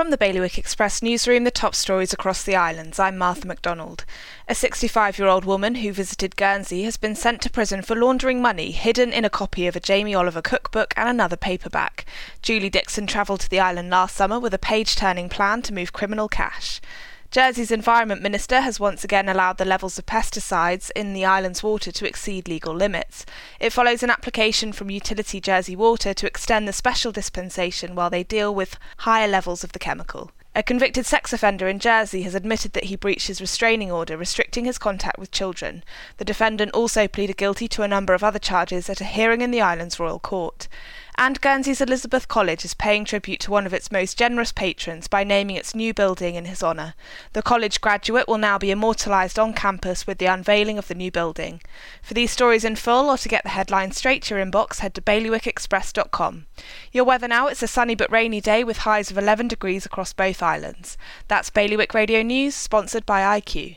From the Bailiwick Express newsroom, the top stories across the islands. I'm Martha MacDonald. A 65 year old woman who visited Guernsey has been sent to prison for laundering money hidden in a copy of a Jamie Oliver cookbook and another paperback. Julie Dixon travelled to the island last summer with a page turning plan to move criminal cash. Jersey's Environment Minister has once again allowed the levels of pesticides in the island's water to exceed legal limits. It follows an application from Utility Jersey Water to extend the special dispensation while they deal with higher levels of the chemical. A convicted sex offender in Jersey has admitted that he breached his restraining order restricting his contact with children. The defendant also pleaded guilty to a number of other charges at a hearing in the island's Royal Court. And Guernsey's Elizabeth College is paying tribute to one of its most generous patrons by naming its new building in his honour. The college graduate will now be immortalised on campus with the unveiling of the new building. For these stories in full or to get the headlines straight to your inbox, head to bailiwickexpress.com. Your weather now, it's a sunny but rainy day with highs of 11 degrees across both islands. That's Bailiwick Radio News, sponsored by IQ.